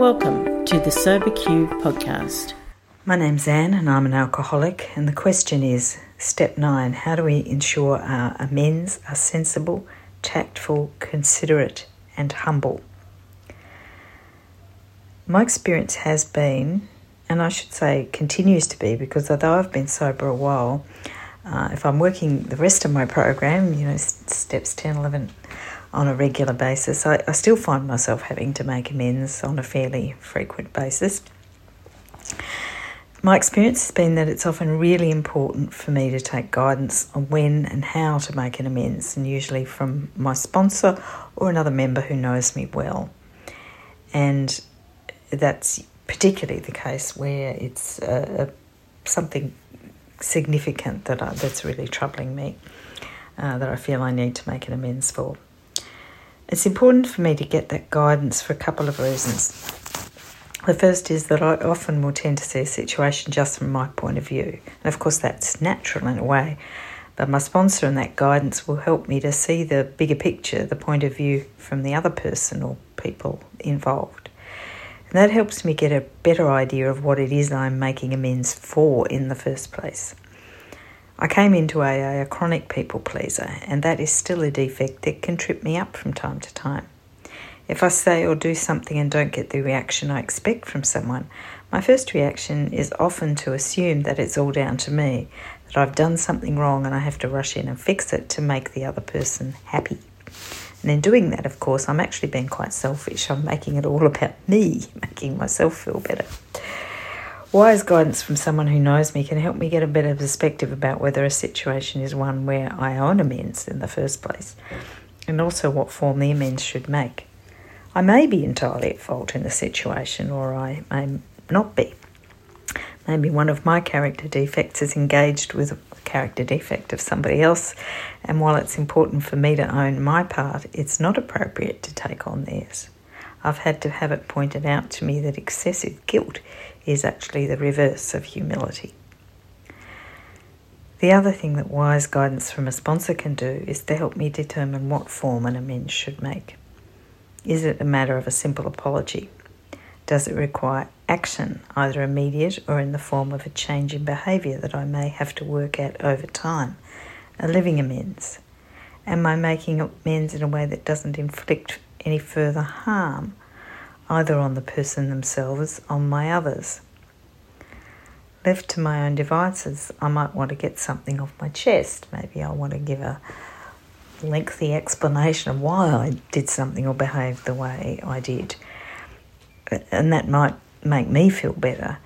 Welcome to the Sober podcast. My name's Anne and I'm an alcoholic, and the question is step nine how do we ensure our amends are sensible, tactful, considerate, and humble? My experience has been, and I should say continues to be, because although I've been sober a while, uh, if I'm working the rest of my program, you know, steps 10, 11, on a regular basis, I, I still find myself having to make amends on a fairly frequent basis. My experience has been that it's often really important for me to take guidance on when and how to make an amends, and usually from my sponsor or another member who knows me well. And that's particularly the case where it's uh, something significant that I, that's really troubling me, uh, that I feel I need to make an amends for. It's important for me to get that guidance for a couple of reasons. The first is that I often will tend to see a situation just from my point of view. And of course, that's natural in a way. But my sponsor and that guidance will help me to see the bigger picture, the point of view from the other person or people involved. And that helps me get a better idea of what it is I'm making amends for in the first place. I came into AA a chronic people pleaser, and that is still a defect that can trip me up from time to time. If I say or do something and don't get the reaction I expect from someone, my first reaction is often to assume that it's all down to me, that I've done something wrong and I have to rush in and fix it to make the other person happy. And in doing that, of course, I'm actually being quite selfish. I'm making it all about me, making myself feel better. Wise guidance from someone who knows me can help me get a better perspective about whether a situation is one where I own amends in the first place, and also what form the amends should make. I may be entirely at fault in the situation, or I may not be. Maybe one of my character defects is engaged with a character defect of somebody else, and while it's important for me to own my part, it's not appropriate to take on theirs. I've had to have it pointed out to me that excessive guilt is actually the reverse of humility. The other thing that wise guidance from a sponsor can do is to help me determine what form an amends should make. Is it a matter of a simple apology? Does it require action, either immediate or in the form of a change in behaviour that I may have to work at over time? A living amends? Am I making amends in a way that doesn't inflict any further harm either on the person themselves or on my others. Left to my own devices, I might want to get something off my chest. Maybe I want to give a lengthy explanation of why I did something or behaved the way I did. And that might make me feel better,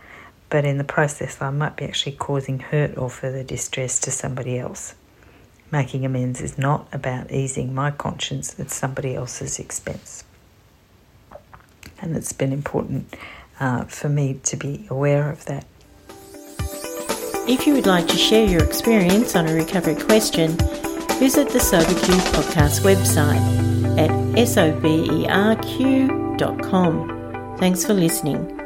but in the process, I might be actually causing hurt or further distress to somebody else. Making amends is not about easing my conscience at somebody else's expense and it's been important uh, for me to be aware of that. If you would like to share your experience on a recovery question, visit the SoberQ podcast website at soberq.com. Thanks for listening.